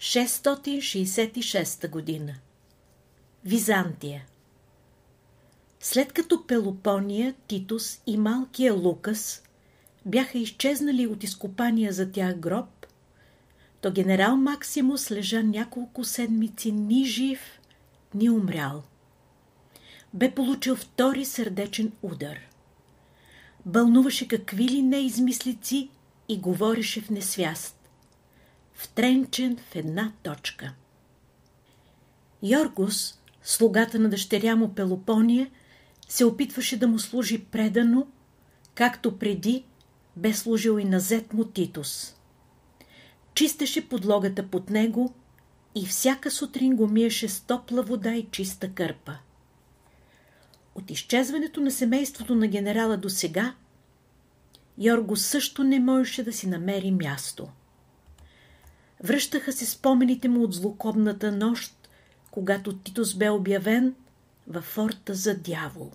666 година Византия След като Пелопония, Титус и малкия Лукас бяха изчезнали от изкопания за тях гроб, то генерал Максимус лежа няколко седмици ни жив, ни умрял. Бе получил втори сърдечен удар. Бълнуваше какви ли не и говореше в несвяст. Втренчен в една точка. Йоргус, слугата на дъщеря му Пелопония, се опитваше да му служи предано, както преди бе служил и на зет му Титус. Чистеше подлогата под него и всяка сутрин го миеше с топла вода и чиста кърпа. От изчезването на семейството на генерала до сега, Йорго също не можеше да си намери място. Връщаха се спомените му от злокобната нощ, когато Титус бе обявен във форта за дявол.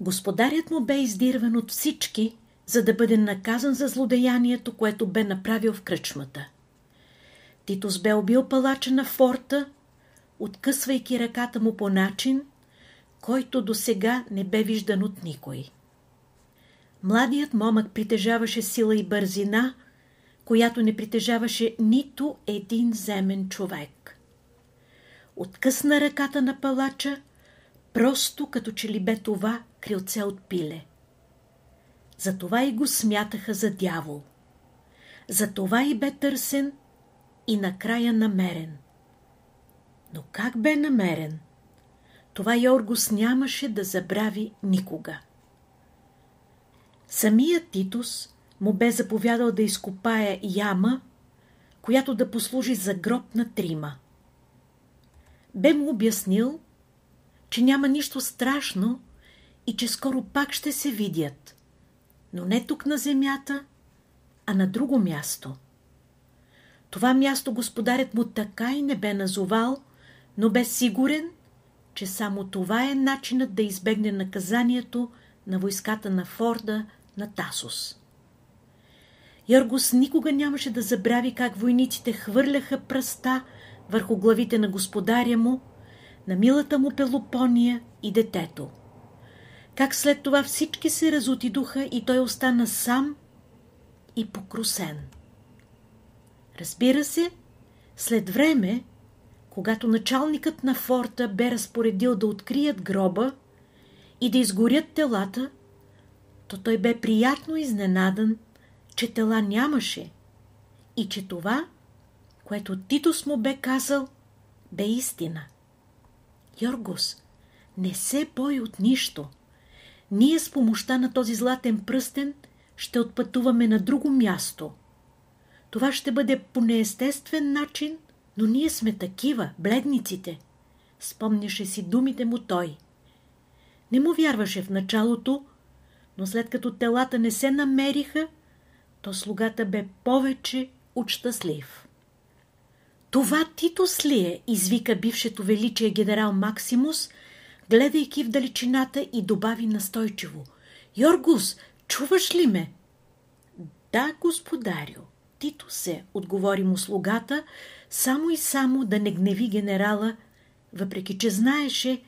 Господарят му бе издирван от всички, за да бъде наказан за злодеянието, което бе направил в кръчмата. Титус бе убил палача на форта, откъсвайки ръката му по начин, който до сега не бе виждан от никой. Младият момък притежаваше сила и бързина, която не притежаваше нито един земен човек. Откъсна ръката на палача, просто като че ли бе това крилце от пиле. Затова и го смятаха за дявол. Затова и бе търсен и накрая намерен. Но как бе намерен? Това Йоргос нямаше да забрави никога. Самият Титус му бе заповядал да изкопае яма, която да послужи за гроб на трима. Бе му обяснил, че няма нищо страшно и че скоро пак ще се видят, но не тук на земята, а на друго място. Това място господарят му така и не бе назовал, но бе сигурен, че само това е начинът да избегне наказанието на войската на Форда на Тасос. Йоргос никога нямаше да забрави как войниците хвърляха пръста върху главите на господаря му, на милата му Пелопония и детето. Как след това всички се разотидоха и той остана сам и покрусен. Разбира се, след време, когато началникът на форта бе разпоредил да открият гроба и да изгорят телата, то той бе приятно изненадан, че тела нямаше и че това, което Титус му бе казал, бе истина. Йоргос, не се бой от нищо. Ние с помощта на този златен пръстен ще отпътуваме на друго място. Това ще бъде по неестествен начин, но ние сме такива, бледниците. Спомняше си думите му той. Не му вярваше в началото, но след като телата не се намериха, то слугата бе повече от. Това Титус ли е? извика бившето величие генерал Максимус, гледайки в далечината и добави настойчиво. Йоргус, чуваш ли ме? Да, господарю, Тито се, отговори му слугата, само и само да не гневи генерала, въпреки че знаеше,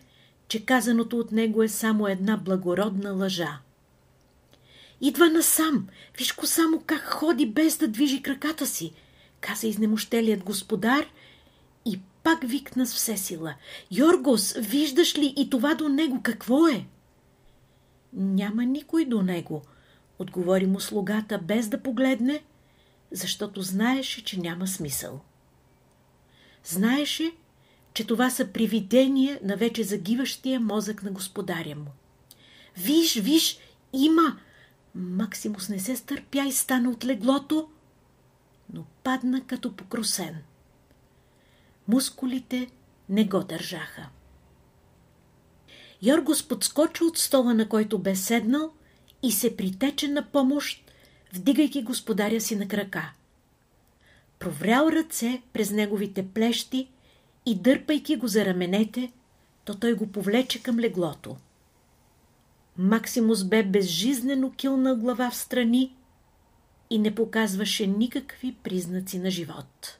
че казаното от него е само една благородна лъжа. Идва насам. Виж го само как ходи без да движи краката си, каза изнемощелият господар и пак викна с все сила. Йоргос, виждаш ли и това до него какво е? Няма никой до него, отговори му слугата без да погледне, защото знаеше, че няма смисъл. Знаеше, че това са привидения на вече загиващия мозък на господаря му. Виж, виж, има, Максимус не се стърпя и стана от леглото, но падна като покрусен. Мускулите не го държаха. Йоргос подскочи от стола, на който бе седнал и се притече на помощ, вдигайки господаря си на крака. Проврял ръце през неговите плещи и дърпайки го за раменете, то той го повлече към леглото. Максимус бе безжизнено килна глава в страни и не показваше никакви признаци на живот.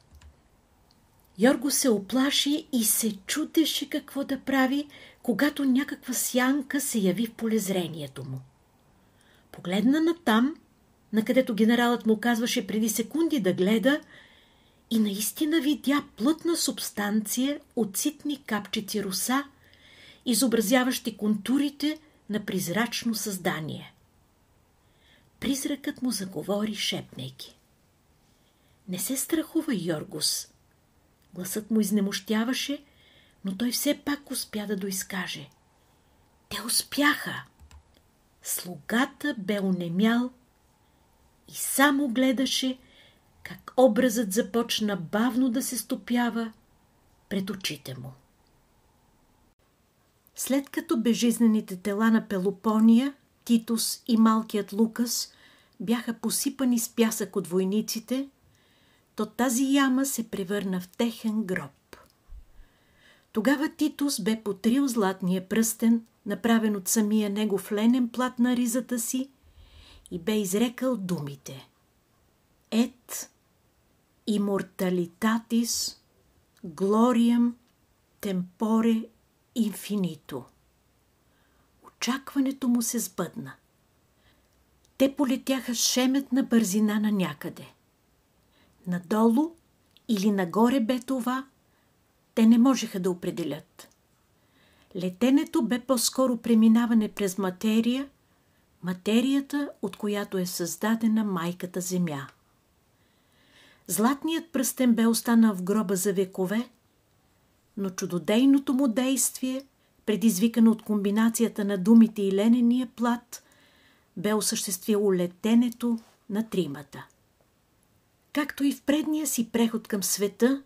Йорго се оплаши и се чудеше какво да прави, когато някаква сянка се яви в полезрението му. Погледна на там, на където генералът му казваше преди секунди да гледа, и наистина видя плътна субстанция от ситни капчици роса, изобразяващи контурите на призрачно създание. Призракът му заговори шепнейки. Не се страхува, Йоргус. Гласът му изнемощяваше, но той все пак успя да доизкаже. Те успяха. Слугата бе онемял и само гледаше как образът започна бавно да се стопява пред очите му. След като безжизнените тела на Пелопония, Титус и малкият Лукас бяха посипани с пясък от войниците, то тази яма се превърна в техен гроб. Тогава Титус бе потрил златния пръстен, направен от самия него в ленен плат на ризата си и бе изрекал думите Ет immortalitatis gloriam темпоре инфинито. Очакването му се сбъдна. Те полетяха шеметна бързина на някъде. Надолу или нагоре бе това, те не можеха да определят. Летенето бе по-скоро преминаване през материя, материята, от която е създадена майката Земя. Златният пръстен бе останал в гроба за векове, но чудодейното му действие, предизвикано от комбинацията на думите и ленения плат, бе осъществило летенето на тримата. Както и в предния си преход към света,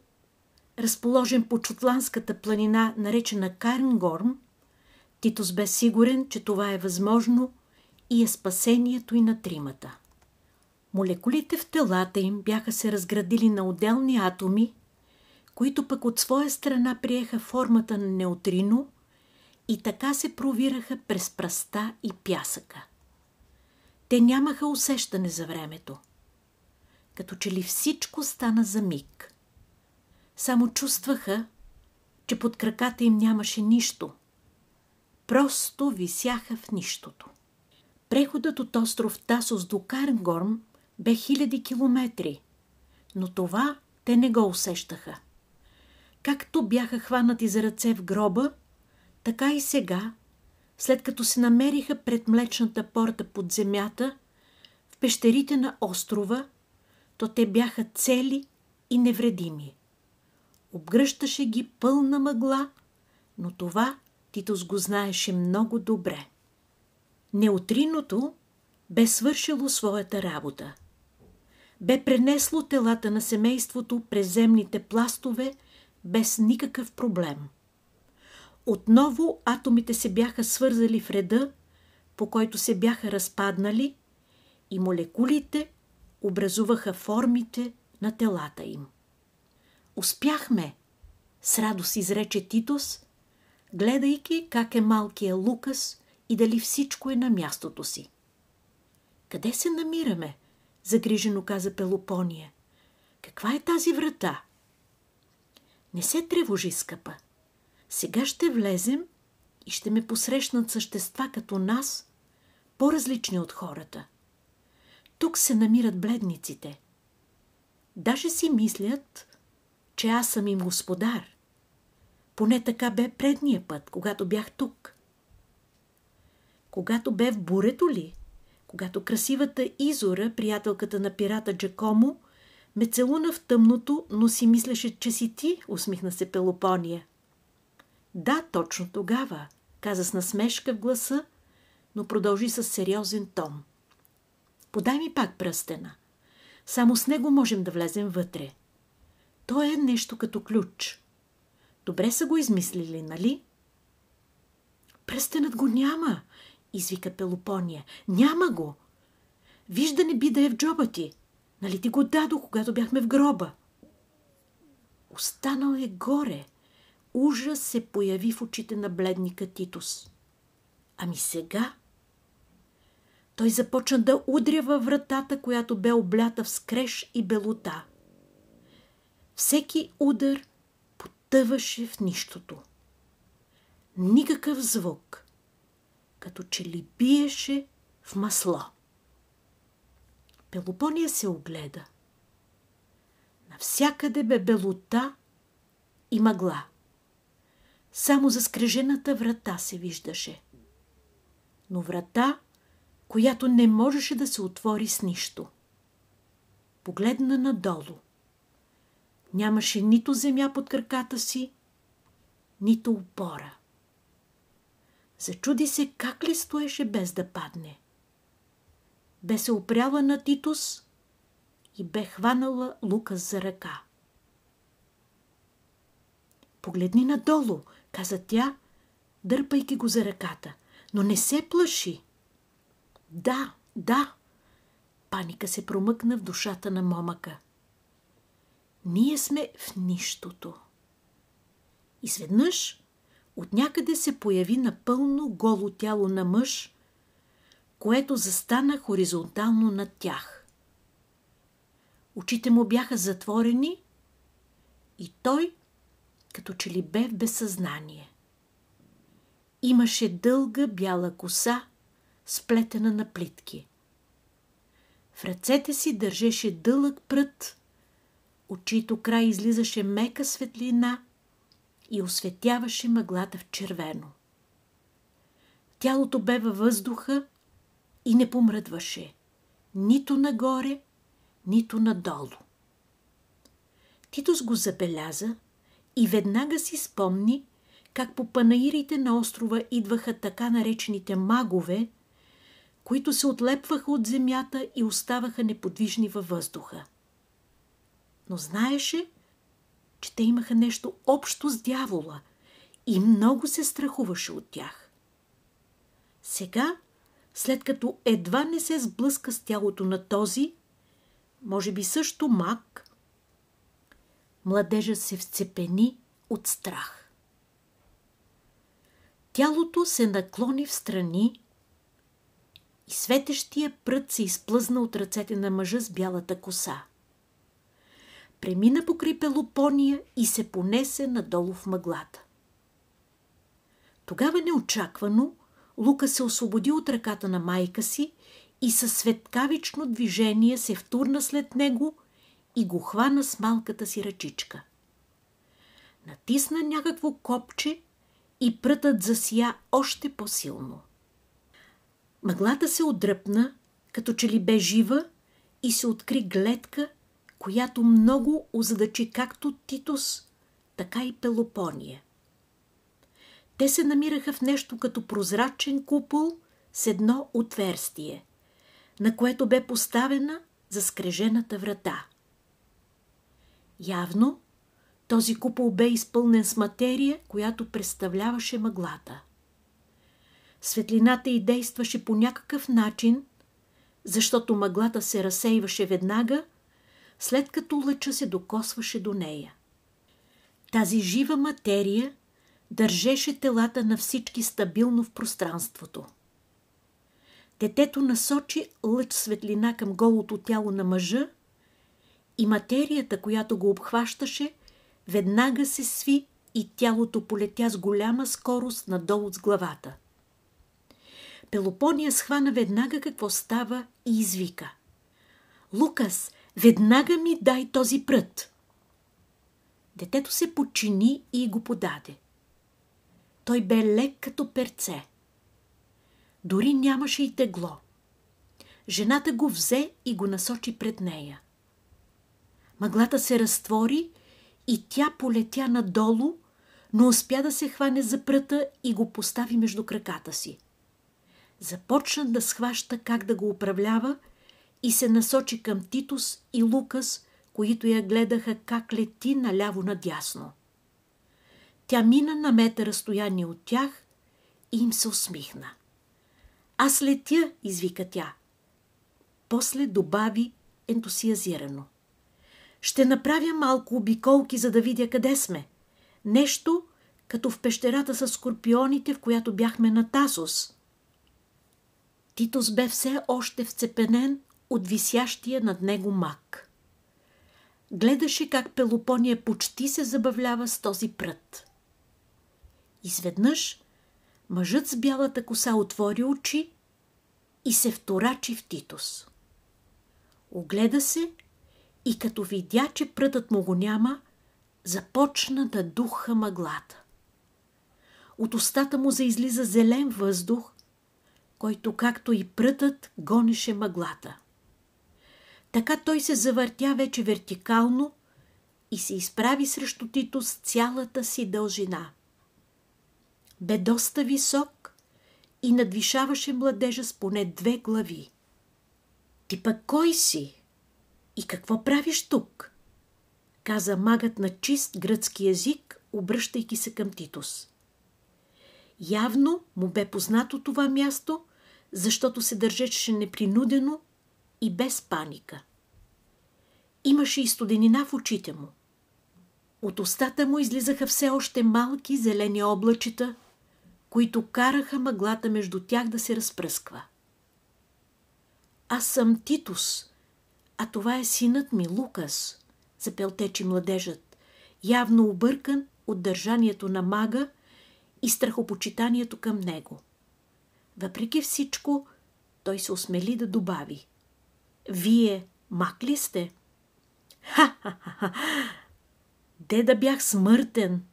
разположен по Чутландската планина, наречена Карнгорм, Титус бе сигурен, че това е възможно и е спасението и на тримата. Молекулите в телата им бяха се разградили на отделни атоми, които пък от своя страна приеха формата на неутрино и така се провираха през пръста и пясъка. Те нямаха усещане за времето. Като че ли всичко стана за миг. Само чувстваха, че под краката им нямаше нищо. Просто висяха в нищото. Преходът от остров Тасос до Карнгорм бе хиляди километри, но това те не го усещаха. Както бяха хванати за ръце в гроба, така и сега, след като се намериха пред млечната порта под земята, в пещерите на острова, то те бяха цели и невредими. Обгръщаше ги пълна мъгла, но това Титус го знаеше много добре. Неутриното бе свършило своята работа – бе пренесло телата на семейството през земните пластове без никакъв проблем. Отново атомите се бяха свързали в реда, по който се бяха разпаднали и молекулите образуваха формите на телата им. Успяхме, с радост изрече Титус, гледайки как е малкия Лукас и дали всичко е на мястото си. Къде се намираме? загрижено каза Пелопония. Каква е тази врата? Не се тревожи, скъпа. Сега ще влезем и ще ме посрещнат същества като нас, по-различни от хората. Тук се намират бледниците. Даже си мислят, че аз съм им господар. Поне така бе предния път, когато бях тук. Когато бе в бурето ли? когато красивата Изора, приятелката на пирата Джакомо, ме целуна в тъмното, но си мислеше, че си ти, усмихна се Пелопония. Да, точно тогава, каза с насмешка в гласа, но продължи с сериозен тон. Подай ми пак пръстена. Само с него можем да влезем вътре. То е нещо като ключ. Добре са го измислили, нали? Пръстенът го няма, извика Пелопония. Няма го. Вижда не би да е в джоба ти. Нали ти го дадо, когато бяхме в гроба? Останал е горе. Ужас се появи в очите на бледника Титус. Ами сега? Той започна да удря във вратата, която бе облята в скреш и белота. Всеки удар потъваше в нищото. Никакъв звук, като че ли биеше в масло. Пелопония се огледа. Навсякъде бе белота и мъгла. Само за скрежената врата се виждаше. Но врата, която не можеше да се отвори с нищо. Погледна надолу. Нямаше нито земя под краката си, нито опора. Зачуди се как ли стоеше без да падне. Бе се опряла на Титус и бе хванала Лукас за ръка. Погледни надолу, каза тя, дърпайки го за ръката. Но не се плаши. Да, да. Паника се промъкна в душата на момъка. Ние сме в нищото. И сведнъж от някъде се появи напълно голо тяло на мъж, което застана хоризонтално над тях. Очите му бяха затворени и той като че ли бе в безсъзнание. Имаше дълга бяла коса, сплетена на плитки. В ръцете си държеше дълъг прът, от чийто край излизаше мека светлина и осветяваше мъглата в червено. Тялото бе във въздуха и не помръдваше нито нагоре, нито надолу. Титус го забеляза и веднага си спомни как по панаирите на острова идваха така наречените магове, които се отлепваха от земята и оставаха неподвижни във въздуха. Но знаеше, че те имаха нещо общо с дявола и много се страхуваше от тях. Сега, след като едва не се сблъска с тялото на този, може би също мак, младежът се вцепени от страх. Тялото се наклони в страни и светещия прът се изплъзна от ръцете на мъжа с бялата коса. Премина покрай Пелопония и се понесе надолу в мъглата. Тогава неочаквано Лука се освободи от ръката на майка си и със светкавично движение се втурна след него и го хвана с малката си ръчичка. Натисна някакво копче и прътът засия още по-силно. Мъглата се отдръпна, като че ли бе жива и се откри гледка, която много озадачи както Титус, така и Пелопония. Те се намираха в нещо като прозрачен купол с едно отверстие, на което бе поставена заскрежената врата. Явно този купол бе изпълнен с материя, която представляваше мъглата. Светлината й действаше по някакъв начин, защото мъглата се разсейваше веднага, след като лъча се докосваше до нея. Тази жива материя държеше телата на всички стабилно в пространството. Детето насочи лъч светлина към голото тяло на мъжа и материята, която го обхващаше, веднага се сви и тялото полетя с голяма скорост надолу с главата. Пелопония схвана веднага какво става и извика. Лукас, веднага ми дай този прът. Детето се почини и го подаде. Той бе лек като перце. Дори нямаше и тегло. Жената го взе и го насочи пред нея. Мъглата се разтвори и тя полетя надолу, но успя да се хване за пръта и го постави между краката си. Започна да схваща как да го управлява и се насочи към Титус и Лукас, които я гледаха как лети наляво-надясно. Тя мина на метър разстояние от тях и им се усмихна. Аз летя, извика тя. После добави ентусиазирано. Ще направя малко обиколки, за да видя къде сме. Нещо, като в пещерата с скорпионите, в която бяхме на Тасос. Титос бе все още вцепенен от висящия над него мак. гледаше как Пелопония почти се забавлява с този прът. Изведнъж мъжът с бялата коса отвори очи и се вторачи в Титус. Огледа се и като видя, че прътът му го няма, започна да духа мъглата. От устата му заизлиза зелен въздух, който, както и прътът, гонеше мъглата. Така той се завъртя вече вертикално и се изправи срещу Тито с цялата си дължина. Бе доста висок и надвишаваше младежа с поне две глави. Ти пък кой си? И какво правиш тук? каза магът на чист гръцки език, обръщайки се към Титус. Явно му бе познато това място, защото се държеше непринудено и без паника. Имаше и студенина в очите му. От устата му излизаха все още малки зелени облачета, които караха мъглата между тях да се разпръсква. Аз съм Титус, а това е синът ми Лукас, запелтечи младежът, явно объркан от държанието на мага и страхопочитанието към него. Въпреки всичко, той се осмели да добави. Вие мак ли сте? Ха-ха-ха! Де да бях смъртен!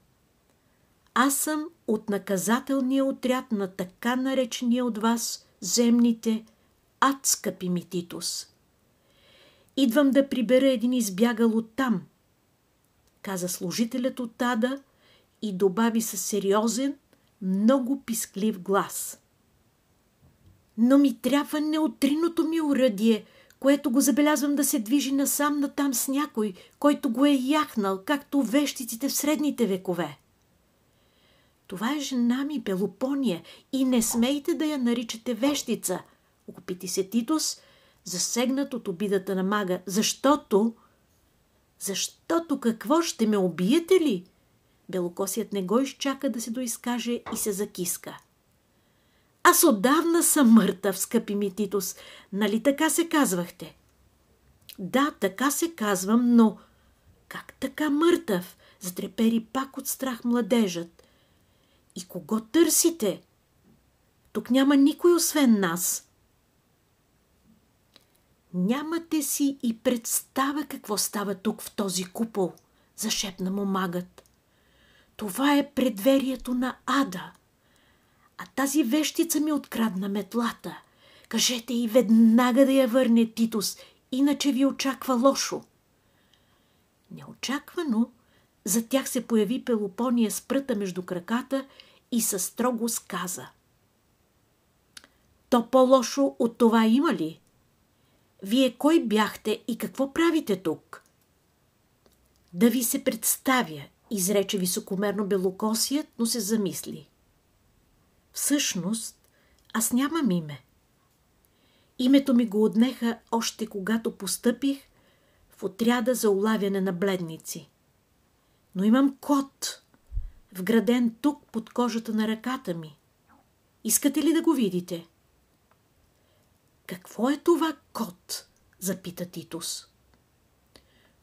Аз съм от наказателния отряд на така наречения от вас земните ад, скъпи ми Титус. Идвам да прибера един избягал от там, каза служителят от Ада и добави със сериозен, много писклив глас. Но ми трябва неотриното ми уръдие, което го забелязвам да се движи насам натам с някой, който го е яхнал, както вещиците в средните векове. Това е жена ми, Пелопония, и не смейте да я наричате вещица, опити се Титус, засегнат от обидата на мага, защото... Защото какво ще ме убиете ли? Белокосият не го изчака да се доизкаже и се закиска. Аз отдавна съм мъртъв, скъпи ми Титус. Нали така се казвахте? Да, така се казвам, но... Как така мъртъв? Затрепери пак от страх младежът. И кого търсите? Тук няма никой освен нас. Нямате си и представа какво става тук в този купол, зашепна му магът. Това е предверието на ада. А тази вещица ми открадна метлата. Кажете и веднага да я върне Титус, иначе ви очаква лошо. Неочаквано за тях се появи Пелопония с пръта между краката и със строго сказа. То по-лошо от това има ли? Вие кой бяхте и какво правите тук? Да ви се представя, изрече високомерно белокосият, но се замисли. Всъщност, аз нямам име. Името ми го отнеха още когато постъпих в отряда за улавяне на бледници. Но имам код, вграден тук под кожата на ръката ми. Искате ли да го видите? Какво е това код? запита Титус.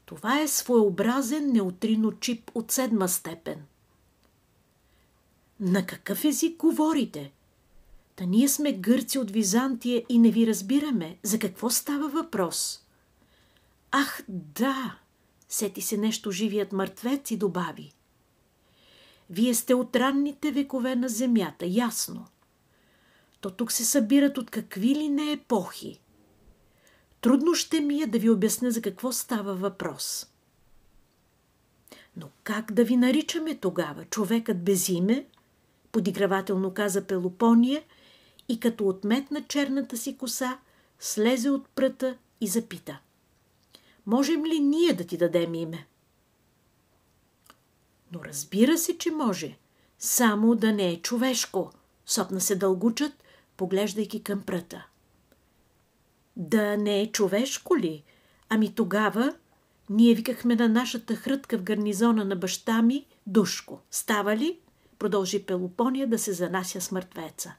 Това е своеобразен неутрино чип от седма степен. На какъв език говорите? Та ние сме гърци от Византия и не ви разбираме. За какво става въпрос? Ах, да! Сети се нещо живият мъртвец и добави. Вие сте от ранните векове на земята, ясно. То тук се събират от какви ли не епохи. Трудно ще ми е да ви обясня за какво става въпрос. Но как да ви наричаме тогава? Човекът без име? Подигравателно каза Пелопония и като отметна черната си коса, слезе от пръта и запита. Можем ли ние да ти дадем име? Но разбира се, че може. Само да не е човешко. Сопна се дългучът, поглеждайки към пръта. Да не е човешко ли? Ами тогава ние викахме на нашата хрътка в гарнизона на баща ми Душко. Става ли? Продължи Пелопония да се занася с мъртвеца.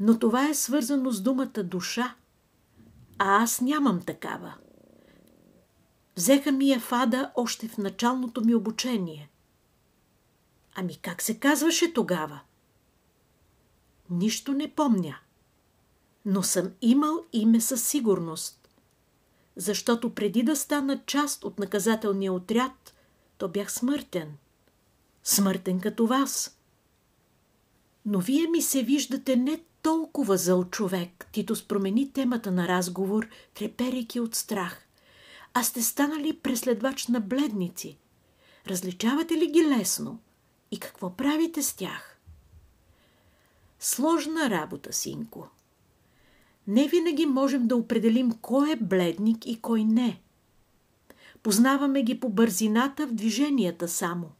Но това е свързано с думата душа, а аз нямам такава. Взеха ми я фада още в началното ми обучение. Ами как се казваше тогава? Нищо не помня. Но съм имал име със сигурност. Защото преди да стана част от наказателния отряд, то бях смъртен. Смъртен като вас. Но вие ми се виждате не толкова зъл човек. Титус промени темата на разговор, треперейки от страх. А сте станали преследвач на бледници. Различавате ли ги лесно? И какво правите с тях? Сложна работа, синко. Не винаги можем да определим кой е бледник и кой не. Познаваме ги по бързината в движенията само.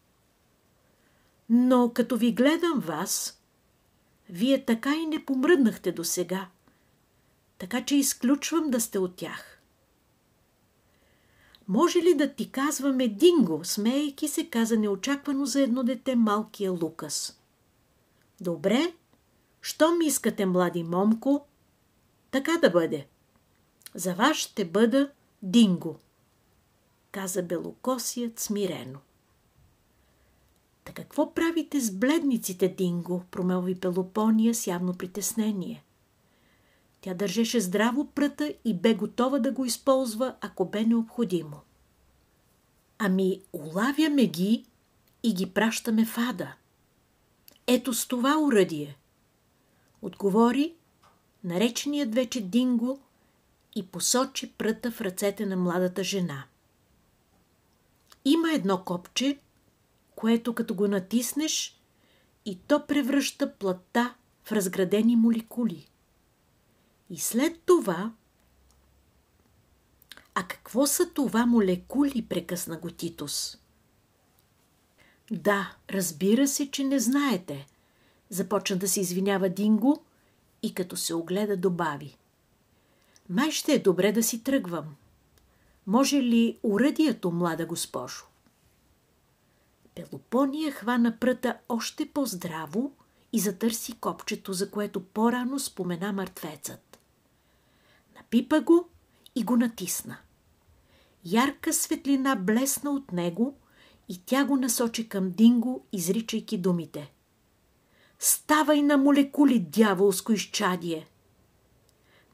Но като ви гледам вас, вие така и не помръднахте до сега. Така че изключвам да сте от тях. Може ли да ти казваме Динго, смеейки се, каза неочаквано за едно дете малкия Лукас. Добре, що ми искате, млади момко? Така да бъде. За вас ще бъда Динго, каза белокосият смирено. Та какво правите с бледниците, Динго? промълви Пелопония с явно притеснение. Тя държеше здраво пръта и бе готова да го използва, ако бе необходимо. Ами, улавяме ги и ги пращаме в ада. Ето с това уръдие. Отговори нареченият вече Динго и посочи пръта в ръцете на младата жена. Има едно копче, което като го натиснеш и то превръща плътта в разградени молекули. И след това... А какво са това молекули, прекъсна го Титус? Да, разбира се, че не знаете. Започна да се извинява Динго и като се огледа добави. Май ще е добре да си тръгвам. Може ли уръдието, млада госпожо? Пелопония хвана пръта още по-здраво и затърси копчето, за което по-рано спомена мъртвецът. Напипа го и го натисна. Ярка светлина блесна от него и тя го насочи към Динго, изричайки думите. Ставай на молекули, дяволско изчадие!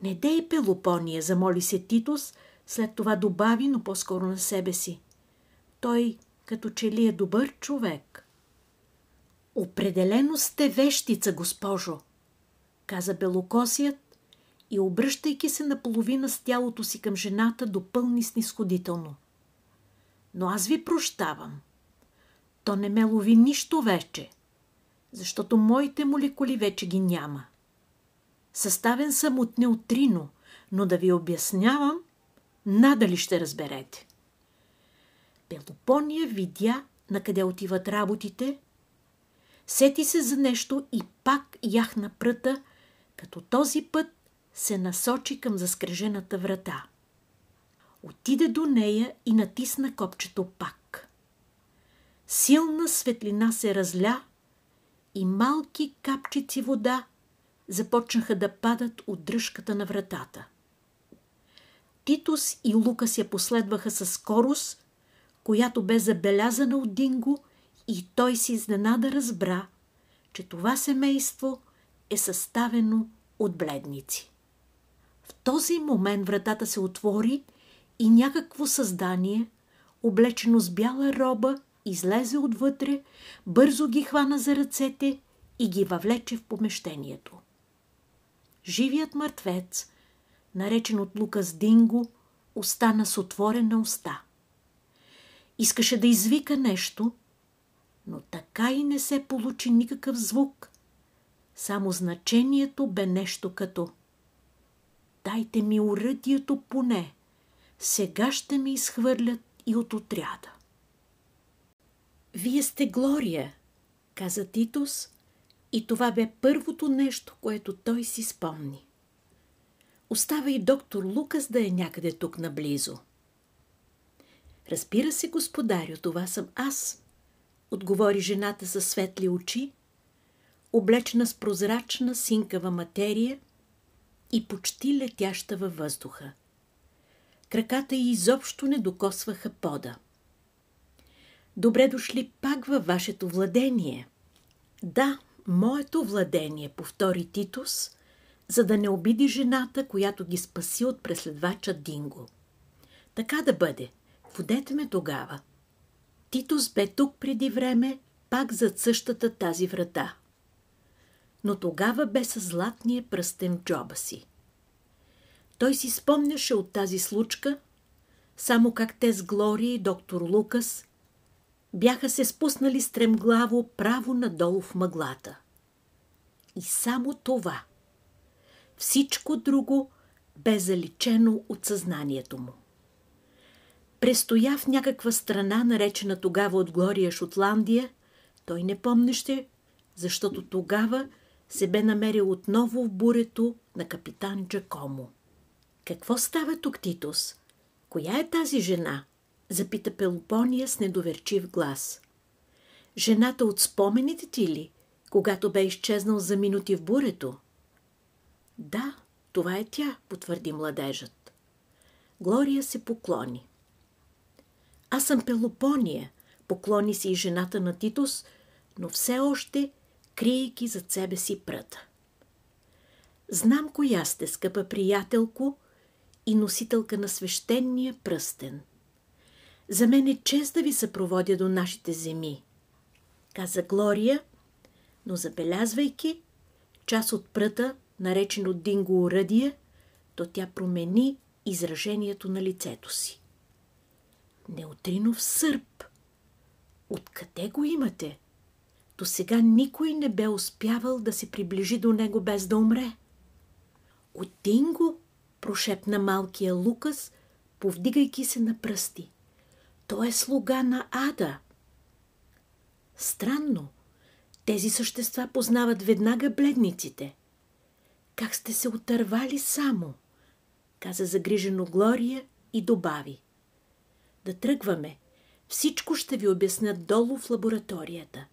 Не дей Пелопония, замоли се Титус, след това добави, но по-скоро на себе си. Той като че ли е добър човек. Определено сте вещица, госпожо, каза белокосият и обръщайки се наполовина с тялото си към жената, допълни снисходително. Но аз ви прощавам. То не ме лови нищо вече, защото моите молекули вече ги няма. Съставен съм от неутрино, но да ви обяснявам, надали ще разберете. Пелопония видя на къде отиват работите, сети се за нещо и пак яхна пръта, като този път се насочи към заскрежената врата. Отиде до нея и натисна копчето пак. Силна светлина се разля и малки капчици вода започнаха да падат от дръжката на вратата. Титус и Лукас я последваха със скорост, която бе забелязана от Динго и той си изненада разбра, че това семейство е съставено от бледници. Този момент вратата се отвори и някакво създание, облечено с бяла роба, излезе отвътре, бързо ги хвана за ръцете и ги въвлече в помещението. Живият мъртвец, наречен от Лукас Динго, остана с отворена уста. Искаше да извика нещо, но така и не се получи никакъв звук. Само значението бе нещо като Дайте ми уръдието поне, сега ще ми изхвърлят и от отряда. Вие сте Глория, каза Титус, и това бе първото нещо, което той си спомни. Остава и доктор Лукас да е някъде тук наблизо. Разбира се, господарю, това съм аз, отговори жената със светли очи, облечена с прозрачна синкава материя и почти летяща във въздуха. Краката й изобщо не докосваха пода. Добре дошли пак във вашето владение. Да, моето владение, повтори Титус, за да не обиди жената, която ги спаси от преследвача Динго. Така да бъде. Водете ме тогава. Титус бе тук преди време, пак зад същата тази врата. Но тогава бе с златния пръстен в джоба си. Той си спомняше от тази случка, само как те с Глория и доктор Лукас бяха се спуснали стремглаво право надолу в мъглата. И само това. Всичко друго бе заличено от съзнанието му. Престоя в някаква страна, наречена тогава от Глория Шотландия, той не помнеше, защото тогава се бе намерил отново в бурето на капитан Джакомо. Какво става тук, Титус? Коя е тази жена? Запита Пелопония с недоверчив глас. Жената от спомените ти ли, когато бе изчезнал за минути в бурето? Да, това е тя, потвърди младежът. Глория се поклони. Аз съм Пелопония, поклони се и жената на Титус, но все още криейки зад себе си пръта. Знам коя сте, скъпа приятелко и носителка на свещения пръстен. За мен е чест да ви съпроводя до нашите земи, каза Глория, но забелязвайки част от пръта, наречен от Динго уръдие, то тя промени изражението на лицето си. Неутринов сърп. Откъде го имате? До сега никой не бе успявал да се приближи до него без да умре. От Динго, прошепна малкия Лукас, повдигайки се на пръсти. Той е слуга на Ада. Странно. Тези същества познават веднага бледниците. Как сте се отървали само? Каза загрижено Глория и добави. Да тръгваме. Всичко ще ви обяснят долу в лабораторията.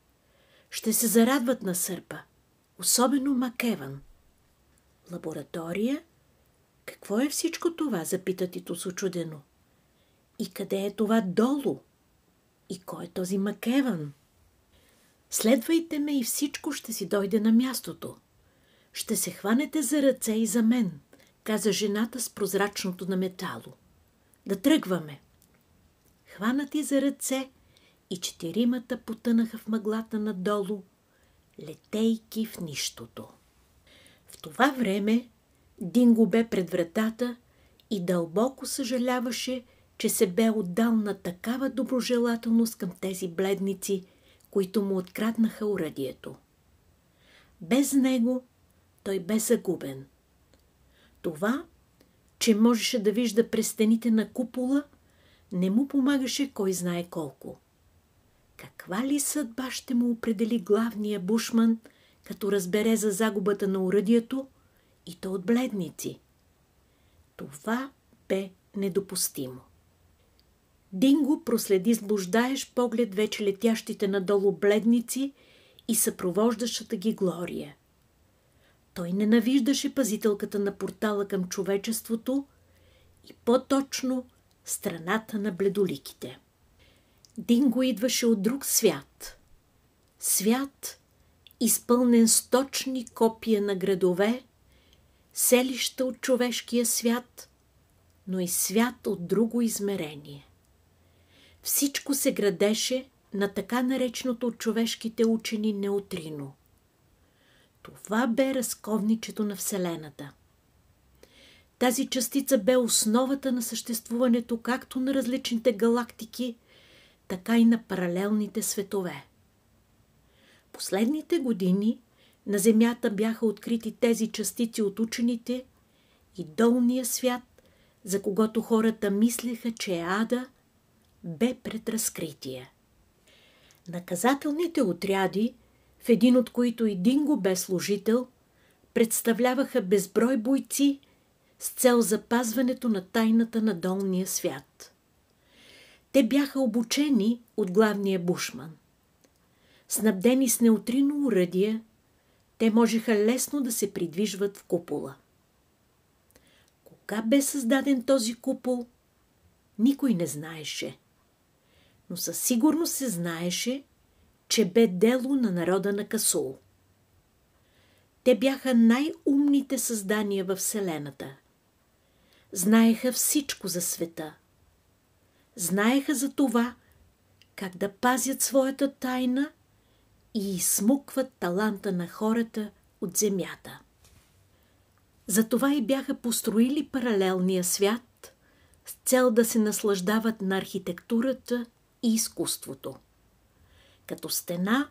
Ще се зарадват на сърпа. Особено Макеван. Лаборатория? Какво е всичко това? Запита Титус очудено. И къде е това долу? И кой е този Макеван? Следвайте ме и всичко ще си дойде на мястото. Ще се хванете за ръце и за мен, каза жената с прозрачното на метало. Да тръгваме. Хванати за ръце и четиримата потънаха в мъглата надолу, летейки в нищото. В това време Динго бе пред вратата и дълбоко съжаляваше, че се бе отдал на такава доброжелателност към тези бледници, които му откраднаха урадието. Без него той бе загубен. Това, че можеше да вижда през стените на купола, не му помагаше кой знае колко. Каква ли съдба ще му определи главния бушман, като разбере за загубата на уръдието и то от бледници? Това бе недопустимо. Динго проследи с блуждаеш поглед вече летящите надолу бледници и съпровождащата ги Глория. Той ненавиждаше пазителката на портала към човечеството и по-точно страната на бледоликите. Динго идваше от друг свят. Свят, изпълнен с точни копия на градове, селища от човешкия свят, но и свят от друго измерение. Всичко се градеше на така нареченото от човешките учени неутрино. Това бе разковничето на Вселената. Тази частица бе основата на съществуването както на различните галактики, така и на паралелните светове. Последните години на Земята бяха открити тези частици от учените и долния свят, за когото хората мислеха, че е ада, бе пред разкритие. Наказателните отряди, в един от които и Динго бе служител, представляваха безброй бойци с цел запазването на тайната на долния свят. Те бяха обучени от главния бушман. Снабдени с неутрино уръдие, те можеха лесно да се придвижват в купола. Кога бе създаден този купол, никой не знаеше. Но със сигурност се знаеше, че бе дело на народа на Касул. Те бяха най-умните създания във Вселената. Знаеха всичко за света. Знаеха за това, как да пазят своята тайна и изсмукват таланта на хората от земята. Затова и бяха построили паралелния свят с цел да се наслаждават на архитектурата и изкуството. Като стена,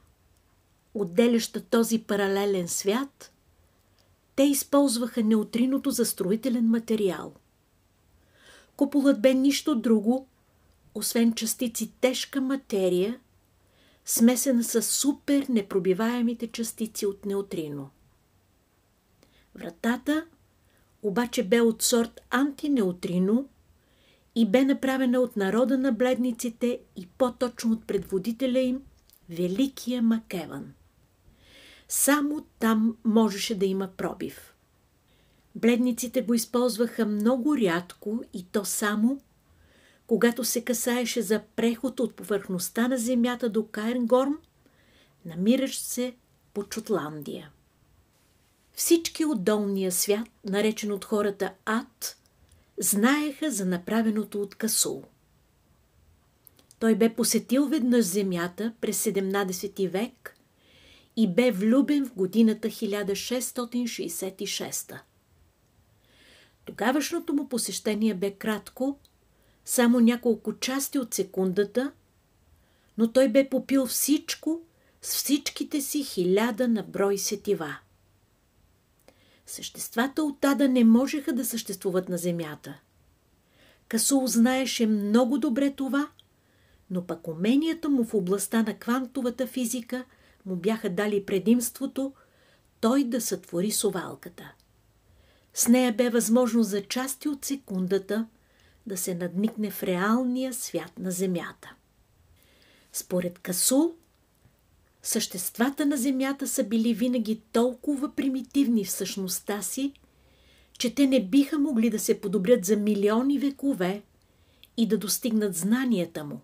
отделяща този паралелен свят, те използваха неутриното за строителен материал. Куполът бе нищо друго, освен частици тежка материя, смесена с супер непробиваемите частици от неутрино. Вратата обаче бе от сорт антинеутрино и бе направена от народа на бледниците и по-точно от предводителя им, Великия Макеван. Само там можеше да има пробив. Бледниците го използваха много рядко и то само, когато се касаеше за преход от повърхността на земята до Кайрнгорм, намиращ се по Чутландия. Всички от долния свят, наречен от хората ад, знаеха за направеното от Касул. Той бе посетил веднъж земята през 17 век и бе влюбен в годината 1666. Тогавашното му посещение бе кратко, само няколко части от секундата, но той бе попил всичко с всичките си хиляда на брой сетива. Съществата от Ада не можеха да съществуват на Земята. Касул знаеше много добре това, но пък уменията му в областта на квантовата физика му бяха дали предимството той да сътвори совалката. С нея бе възможно за части от секундата да се надникне в реалния свят на Земята. Според Касул, съществата на Земята са били винаги толкова примитивни в същността си, че те не биха могли да се подобрят за милиони векове и да достигнат знанията му,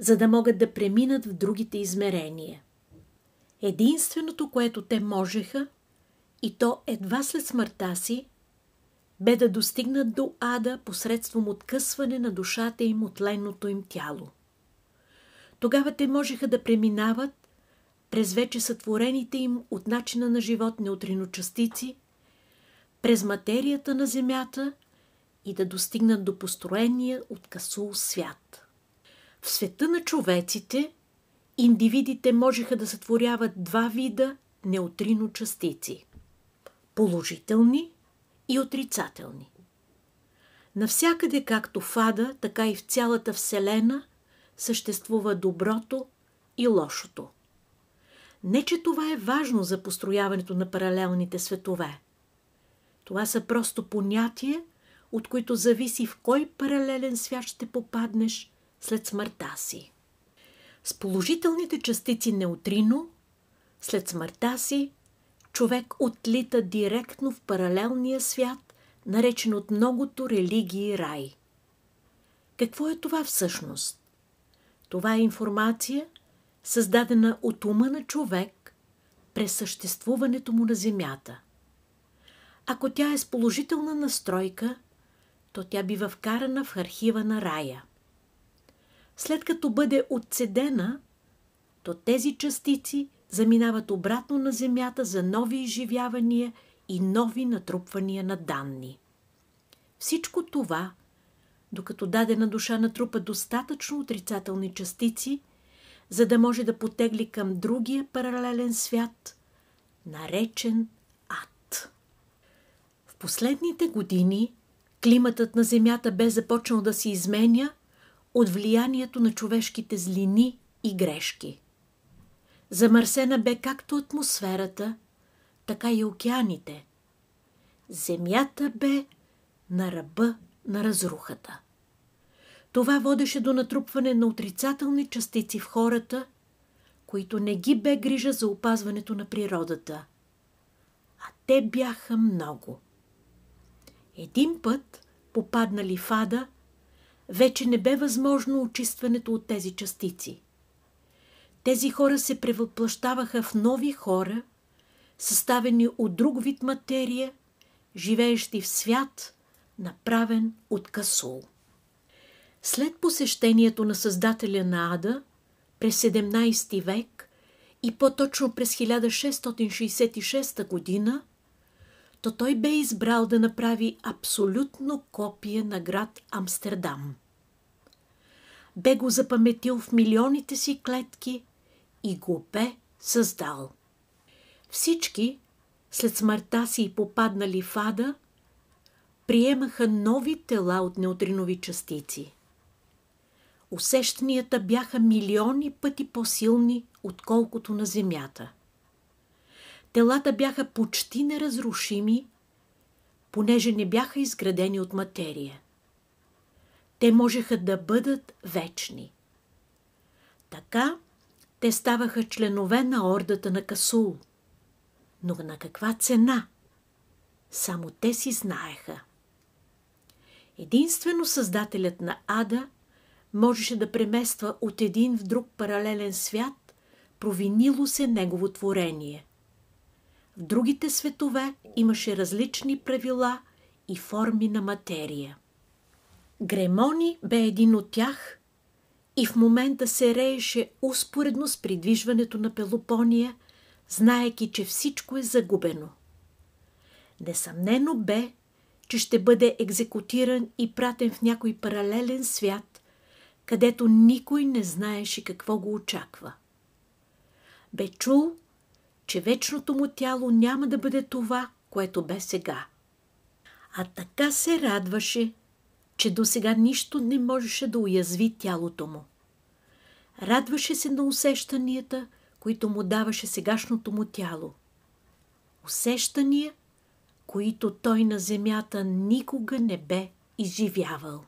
за да могат да преминат в другите измерения. Единственото, което те можеха, и то едва след смъртта си, бе да достигнат до ада посредством откъсване на душата им от ленното им тяло. Тогава те можеха да преминават през вече сътворените им от начина на живот неутриночастици, през материята на Земята и да достигнат до построения от Касул свят. В света на човеците индивидите можеха да сътворяват два вида неутриночастици – положителни и отрицателни. Навсякъде, както в Ада, така и в цялата Вселена, съществува доброто и лошото. Не, че това е важно за построяването на паралелните светове. Това са просто понятия, от които зависи в кой паралелен свят ще попаднеш след смъртта си. С положителните частици неутрино, след смъртта си, човек отлита директно в паралелния свят, наречен от многото религии рай. Какво е това всъщност? Това е информация, създадена от ума на човек през съществуването му на Земята. Ако тя е с положителна настройка, то тя бива вкарана в архива на рая. След като бъде отцедена, то тези частици заминават обратно на Земята за нови изживявания и нови натрупвания на данни. Всичко това, докато дадена душа натрупа достатъчно отрицателни частици, за да може да потегли към другия паралелен свят, наречен ад. В последните години климатът на Земята бе започнал да се изменя от влиянието на човешките злини и грешки – Замърсена бе както атмосферата, така и океаните. Земята бе на ръба на разрухата. Това водеше до натрупване на отрицателни частици в хората, които не ги бе грижа за опазването на природата. А те бяха много. Един път, попаднали в ада, вече не бе възможно очистването от тези частици. Тези хора се превъплащаваха в нови хора, съставени от друг вид материя, живеещи в свят, направен от касул. След посещението на създателя на Ада през 17 век и по-точно през 1666 година, то той бе избрал да направи абсолютно копие на град Амстердам. Бе го запаметил в милионите си клетки и го бе създал. Всички, след смъртта си попаднали в ада, приемаха нови тела от неутринови частици. Усещанията бяха милиони пъти по-силни, отколкото на Земята. Телата бяха почти неразрушими, понеже не бяха изградени от материя. Те можеха да бъдат вечни. Така те ставаха членове на ордата на Касул. Но на каква цена? Само те си знаеха. Единствено Създателят на Ада можеше да премества от един в друг паралелен свят, провинило се негово творение. В другите светове имаше различни правила и форми на материя. Гремони бе един от тях и в момента се рееше успоредно с придвижването на Пелопония, знаеки, че всичко е загубено. Несъмнено бе, че ще бъде екзекутиран и пратен в някой паралелен свят, където никой не знаеше какво го очаква. Бе чул, че вечното му тяло няма да бъде това, което бе сега. А така се радваше, че до сега нищо не можеше да уязви тялото му. Радваше се на усещанията, които му даваше сегашното му тяло. Усещания, които той на земята никога не бе изживявал.